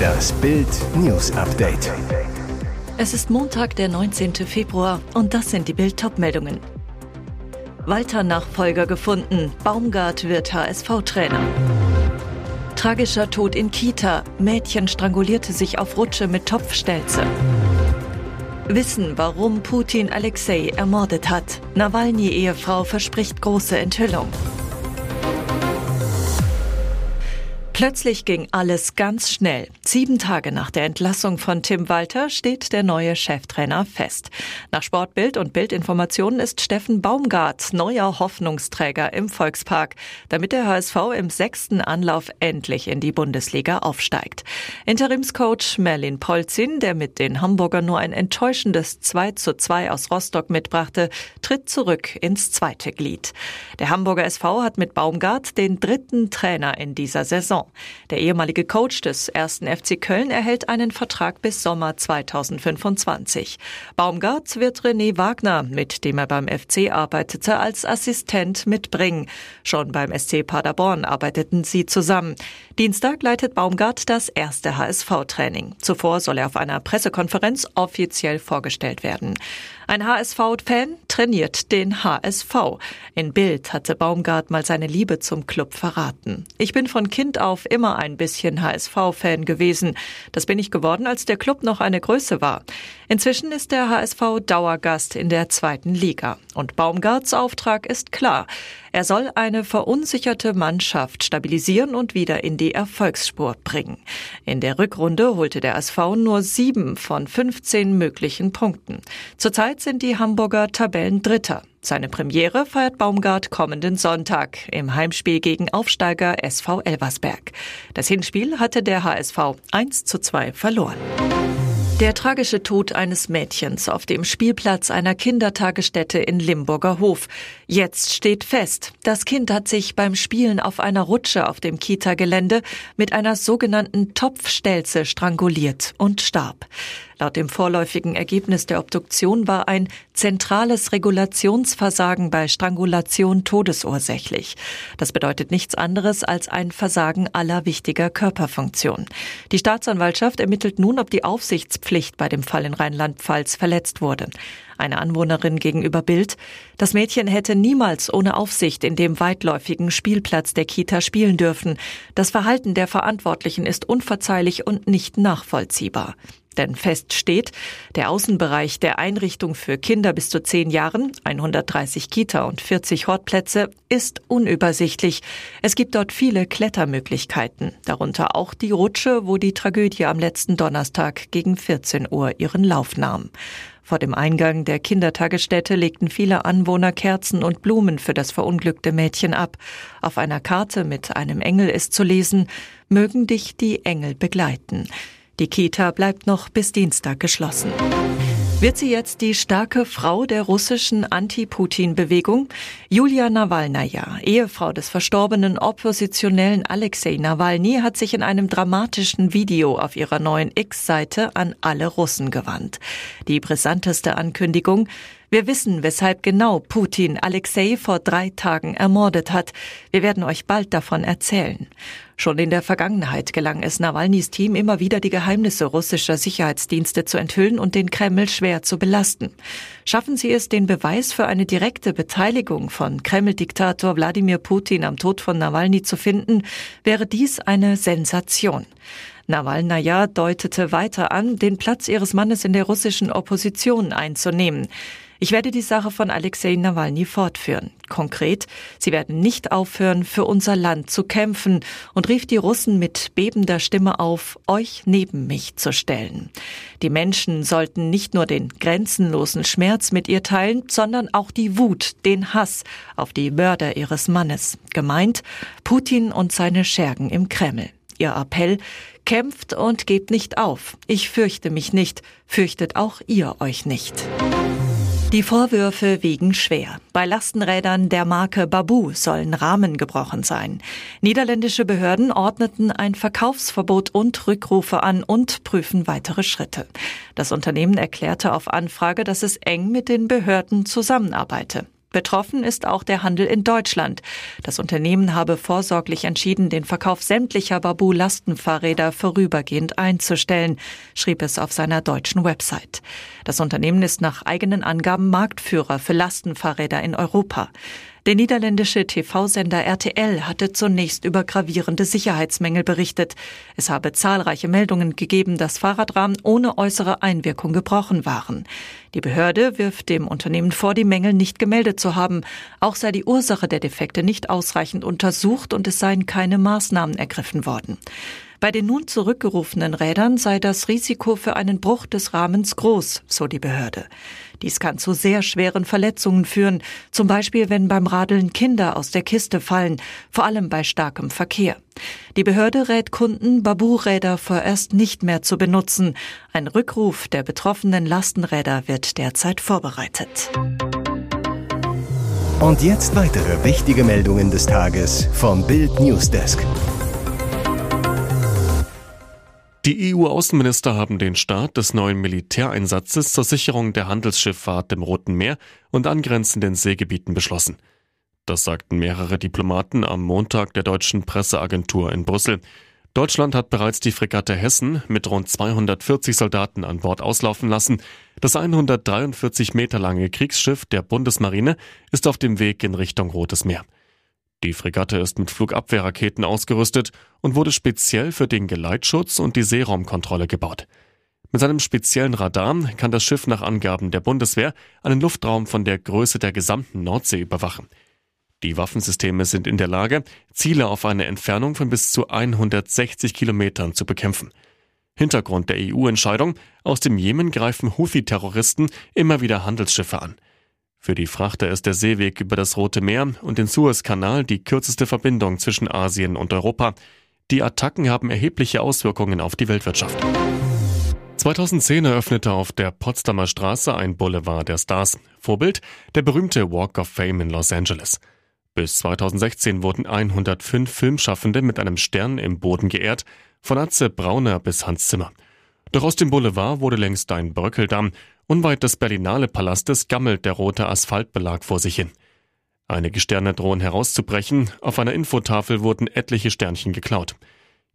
Das Bild News Update. Es ist Montag, der 19. Februar und das sind die Bild meldungen Walter Nachfolger gefunden. Baumgart wird HSV-Trainer. Tragischer Tod in Kita. Mädchen strangulierte sich auf Rutsche mit Topfstelze. Wissen, warum Putin Alexei ermordet hat. Nawalny-Ehefrau verspricht große Enthüllung. Plötzlich ging alles ganz schnell. Sieben Tage nach der Entlassung von Tim Walter steht der neue Cheftrainer fest. Nach Sportbild und Bildinformationen ist Steffen Baumgart neuer Hoffnungsträger im Volkspark, damit der HSV im sechsten Anlauf endlich in die Bundesliga aufsteigt. Interimscoach Merlin Polzin, der mit den Hamburger nur ein enttäuschendes 2 zu 2 aus Rostock mitbrachte, tritt zurück ins zweite Glied. Der Hamburger SV hat mit Baumgart den dritten Trainer in dieser Saison. Der ehemalige Coach des ersten FC Köln erhält einen Vertrag bis Sommer 2025. Baumgart wird René Wagner, mit dem er beim FC arbeitete, als Assistent mitbringen. Schon beim SC Paderborn arbeiteten sie zusammen. Dienstag leitet Baumgart das erste HSV-Training. Zuvor soll er auf einer Pressekonferenz offiziell vorgestellt werden. Ein HSV-Fan trainiert den HSV. In Bild hatte Baumgart mal seine Liebe zum Club verraten. Ich bin von Kind auf immer ein bisschen HSV-Fan gewesen. Das bin ich geworden, als der Club noch eine Größe war. Inzwischen ist der HSV Dauergast in der zweiten Liga. Und Baumgarts Auftrag ist klar. Er soll eine verunsicherte Mannschaft stabilisieren und wieder in die Erfolgsspur bringen. In der Rückrunde holte der SV nur sieben von 15 möglichen Punkten. Zurzeit sind die Hamburger Tabellen Dritter. Seine Premiere feiert Baumgart kommenden Sonntag im Heimspiel gegen Aufsteiger SV Elversberg. Das Hinspiel hatte der HSV 1 zu 2 verloren. Der tragische Tod eines Mädchens auf dem Spielplatz einer Kindertagesstätte in Limburger Hof. Jetzt steht fest, das Kind hat sich beim Spielen auf einer Rutsche auf dem Kita-Gelände mit einer sogenannten Topfstelze stranguliert und starb. Laut dem vorläufigen Ergebnis der Obduktion war ein zentrales Regulationsversagen bei Strangulation todesursächlich. Das bedeutet nichts anderes als ein Versagen aller wichtiger Körperfunktionen. Die Staatsanwaltschaft ermittelt nun, ob die Aufsichtspflicht bei dem Fall in Rheinland-Pfalz verletzt wurde. Eine Anwohnerin gegenüber Bild. Das Mädchen hätte niemals ohne Aufsicht in dem weitläufigen Spielplatz der Kita spielen dürfen. Das Verhalten der Verantwortlichen ist unverzeihlich und nicht nachvollziehbar. Denn fest steht, der Außenbereich der Einrichtung für Kinder bis zu zehn Jahren, 130 Kita und 40 Hortplätze, ist unübersichtlich. Es gibt dort viele Klettermöglichkeiten, darunter auch die Rutsche, wo die Tragödie am letzten Donnerstag gegen 14 Uhr ihren Lauf nahm. Vor dem Eingang der Kindertagesstätte legten viele Anwohner Kerzen und Blumen für das verunglückte Mädchen ab. Auf einer Karte mit einem Engel ist zu lesen, mögen dich die Engel begleiten. Die Kita bleibt noch bis Dienstag geschlossen. Wird sie jetzt die starke Frau der russischen Anti-Putin-Bewegung? Julia Nawalnaja, Ehefrau des verstorbenen Oppositionellen Alexei Nawalny, hat sich in einem dramatischen Video auf ihrer neuen X-Seite an alle Russen gewandt. Die brisanteste Ankündigung, wir wissen, weshalb genau Putin Alexei vor drei Tagen ermordet hat. Wir werden euch bald davon erzählen. Schon in der Vergangenheit gelang es Nawalnys Team immer wieder, die Geheimnisse russischer Sicherheitsdienste zu enthüllen und den Kreml schwer zu belasten. Schaffen sie es, den Beweis für eine direkte Beteiligung von Kreml-Diktator Wladimir Putin am Tod von Nawalny zu finden, wäre dies eine Sensation. Nawalnaja deutete weiter an, den Platz ihres Mannes in der russischen Opposition einzunehmen. Ich werde die Sache von Alexei Nawalny fortführen. Konkret, sie werden nicht aufhören, für unser Land zu kämpfen und rief die Russen mit bebender Stimme auf, euch neben mich zu stellen. Die Menschen sollten nicht nur den grenzenlosen Schmerz mit ihr teilen, sondern auch die Wut, den Hass auf die Mörder ihres Mannes. Gemeint Putin und seine Schergen im Kreml. Ihr Appell, kämpft und gebt nicht auf. Ich fürchte mich nicht, fürchtet auch ihr euch nicht. Die Vorwürfe wiegen schwer. Bei Lastenrädern der Marke Babu sollen Rahmen gebrochen sein. Niederländische Behörden ordneten ein Verkaufsverbot und Rückrufe an und prüfen weitere Schritte. Das Unternehmen erklärte auf Anfrage, dass es eng mit den Behörden zusammenarbeite. Betroffen ist auch der Handel in Deutschland. Das Unternehmen habe vorsorglich entschieden, den Verkauf sämtlicher Babu-Lastenfahrräder vorübergehend einzustellen, schrieb es auf seiner deutschen Website. Das Unternehmen ist nach eigenen Angaben Marktführer für Lastenfahrräder in Europa. Der niederländische TV-Sender RTL hatte zunächst über gravierende Sicherheitsmängel berichtet. Es habe zahlreiche Meldungen gegeben, dass Fahrradrahmen ohne äußere Einwirkung gebrochen waren. Die Behörde wirft dem Unternehmen vor, die Mängel nicht gemeldet zu haben. Auch sei die Ursache der Defekte nicht ausreichend untersucht und es seien keine Maßnahmen ergriffen worden. Bei den nun zurückgerufenen Rädern sei das Risiko für einen Bruch des Rahmens groß, so die Behörde. Dies kann zu sehr schweren Verletzungen führen, zum Beispiel wenn beim Radeln Kinder aus der Kiste fallen, vor allem bei starkem Verkehr. Die Behörde rät Kunden, Babu-Räder vorerst nicht mehr zu benutzen. Ein Rückruf der betroffenen Lastenräder wird derzeit vorbereitet. Und jetzt weitere wichtige Meldungen des Tages vom Bild Newsdesk. Die EU-Außenminister haben den Start des neuen Militäreinsatzes zur Sicherung der Handelsschifffahrt im Roten Meer und angrenzenden Seegebieten beschlossen. Das sagten mehrere Diplomaten am Montag der deutschen Presseagentur in Brüssel. Deutschland hat bereits die Fregatte Hessen mit rund 240 Soldaten an Bord auslaufen lassen. Das 143 Meter lange Kriegsschiff der Bundesmarine ist auf dem Weg in Richtung Rotes Meer. Die Fregatte ist mit Flugabwehrraketen ausgerüstet und wurde speziell für den Geleitschutz und die Seeraumkontrolle gebaut. Mit seinem speziellen Radar kann das Schiff nach Angaben der Bundeswehr einen Luftraum von der Größe der gesamten Nordsee überwachen. Die Waffensysteme sind in der Lage, Ziele auf eine Entfernung von bis zu 160 Kilometern zu bekämpfen. Hintergrund der EU-Entscheidung, aus dem Jemen greifen Houthi-Terroristen immer wieder Handelsschiffe an. Für die Frachter ist der Seeweg über das Rote Meer und den Suezkanal die kürzeste Verbindung zwischen Asien und Europa. Die Attacken haben erhebliche Auswirkungen auf die Weltwirtschaft. 2010 eröffnete auf der Potsdamer Straße ein Boulevard der Stars. Vorbild der berühmte Walk of Fame in Los Angeles. Bis 2016 wurden 105 Filmschaffende mit einem Stern im Boden geehrt, von Atze Brauner bis Hans Zimmer. Doch aus dem Boulevard wurde längst ein Bröckeldamm Unweit des Berlinale Palastes gammelt der rote Asphaltbelag vor sich hin. Einige Sterne drohen herauszubrechen, auf einer Infotafel wurden etliche Sternchen geklaut.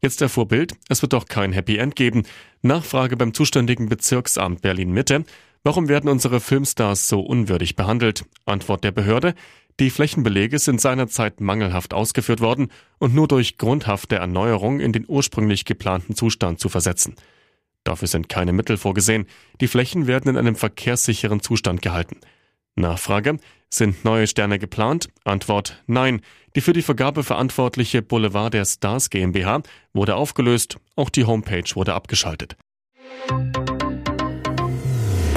Jetzt erfuhr Bild, es wird doch kein Happy End geben. Nachfrage beim zuständigen Bezirksamt Berlin Mitte. Warum werden unsere Filmstars so unwürdig behandelt? Antwort der Behörde. Die Flächenbelege sind seinerzeit mangelhaft ausgeführt worden und nur durch grundhafte Erneuerung in den ursprünglich geplanten Zustand zu versetzen. Dafür sind keine Mittel vorgesehen. Die Flächen werden in einem verkehrssicheren Zustand gehalten. Nachfrage. Sind neue Sterne geplant? Antwort Nein. Die für die Vergabe verantwortliche Boulevard der Stars GmbH wurde aufgelöst. Auch die Homepage wurde abgeschaltet.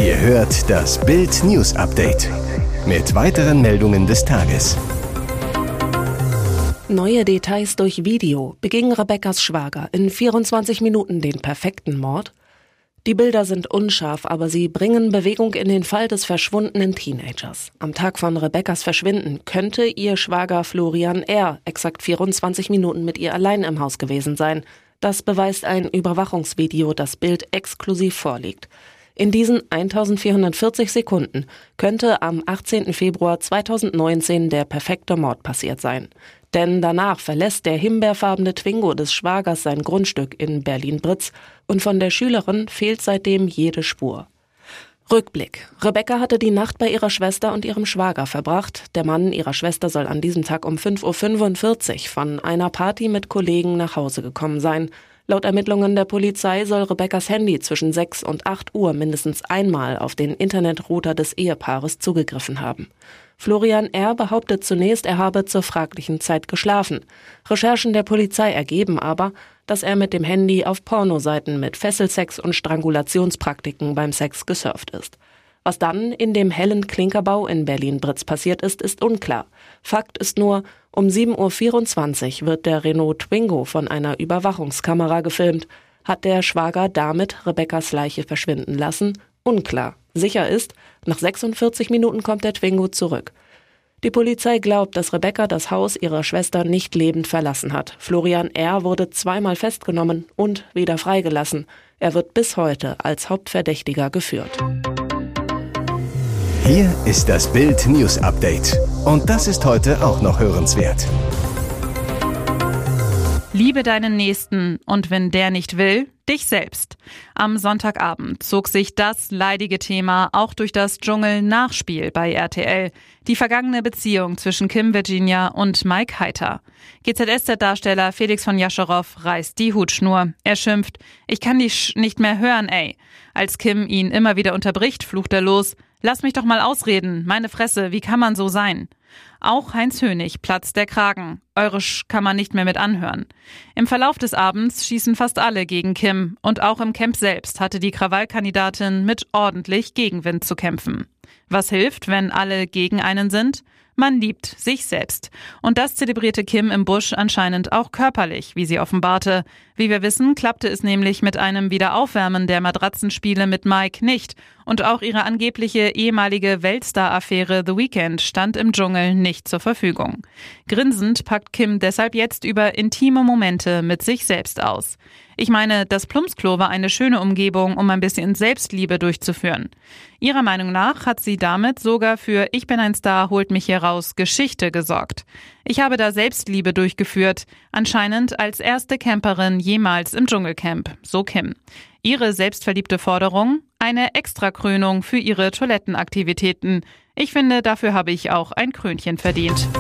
Ihr hört das Bild News Update mit weiteren Meldungen des Tages. Neue Details durch Video. Beging Rebekkas Schwager in 24 Minuten den perfekten Mord? Die Bilder sind unscharf, aber sie bringen Bewegung in den Fall des verschwundenen Teenagers. Am Tag von Rebekkas Verschwinden könnte ihr Schwager Florian R. exakt 24 Minuten mit ihr allein im Haus gewesen sein. Das beweist ein Überwachungsvideo, das Bild exklusiv vorliegt. In diesen 1440 Sekunden könnte am 18. Februar 2019 der perfekte Mord passiert sein. Denn danach verlässt der himbeerfarbene Twingo des Schwagers sein Grundstück in Berlin-Britz und von der Schülerin fehlt seitdem jede Spur. Rückblick. Rebecca hatte die Nacht bei ihrer Schwester und ihrem Schwager verbracht. Der Mann ihrer Schwester soll an diesem Tag um 5.45 Uhr von einer Party mit Kollegen nach Hause gekommen sein. Laut Ermittlungen der Polizei soll Rebeccas Handy zwischen 6 und 8 Uhr mindestens einmal auf den Internetrouter des Ehepaares zugegriffen haben. Florian R. behauptet zunächst, er habe zur fraglichen Zeit geschlafen. Recherchen der Polizei ergeben aber, dass er mit dem Handy auf Pornoseiten mit Fesselsex und Strangulationspraktiken beim Sex gesurft ist. Was dann in dem hellen Klinkerbau in Berlin-Britz passiert ist, ist unklar. Fakt ist nur, um 7.24 Uhr wird der Renault Twingo von einer Überwachungskamera gefilmt. Hat der Schwager damit Rebekkas Leiche verschwinden lassen? Unklar. Sicher ist, nach 46 Minuten kommt der Twingo zurück. Die Polizei glaubt, dass Rebecca das Haus ihrer Schwester nicht lebend verlassen hat. Florian R. wurde zweimal festgenommen und wieder freigelassen. Er wird bis heute als Hauptverdächtiger geführt. Hier ist das Bild News Update. Und das ist heute auch noch hörenswert. Liebe deinen Nächsten und wenn der nicht will, dich selbst. Am Sonntagabend zog sich das leidige Thema auch durch das Dschungel-Nachspiel bei RTL. Die vergangene Beziehung zwischen Kim Virginia und Mike Heiter. GZSZ-Darsteller Felix von Jascherow reißt die Hutschnur. Er schimpft, ich kann dich nicht mehr hören, ey. Als Kim ihn immer wieder unterbricht, flucht er los. Lass mich doch mal ausreden. Meine Fresse, wie kann man so sein? Auch Heinz Hönig platzt der Kragen. Eurisch kann man nicht mehr mit anhören. Im Verlauf des Abends schießen fast alle gegen Kim und auch im Camp selbst hatte die Krawallkandidatin mit ordentlich Gegenwind zu kämpfen. Was hilft, wenn alle gegen einen sind? Man liebt sich selbst. Und das zelebrierte Kim im Busch anscheinend auch körperlich, wie sie offenbarte. Wie wir wissen, klappte es nämlich mit einem Wiederaufwärmen der Matratzenspiele mit Mike nicht. Und auch ihre angebliche ehemalige Weltstar-Affäre The Weeknd stand im Dschungel nicht zur Verfügung. Grinsend packt Kim deshalb jetzt über intime Momente mit sich selbst aus. Ich meine, das Plumpsklo war eine schöne Umgebung, um ein bisschen Selbstliebe durchzuführen. Ihrer Meinung nach hat sie damit sogar für Ich bin ein Star, holt mich hier raus Geschichte gesorgt. Ich habe da Selbstliebe durchgeführt, anscheinend als erste Camperin jemals im Dschungelcamp, so Kim. Ihre selbstverliebte Forderung? Eine Extrakrönung für ihre Toilettenaktivitäten. Ich finde, dafür habe ich auch ein Krönchen verdient.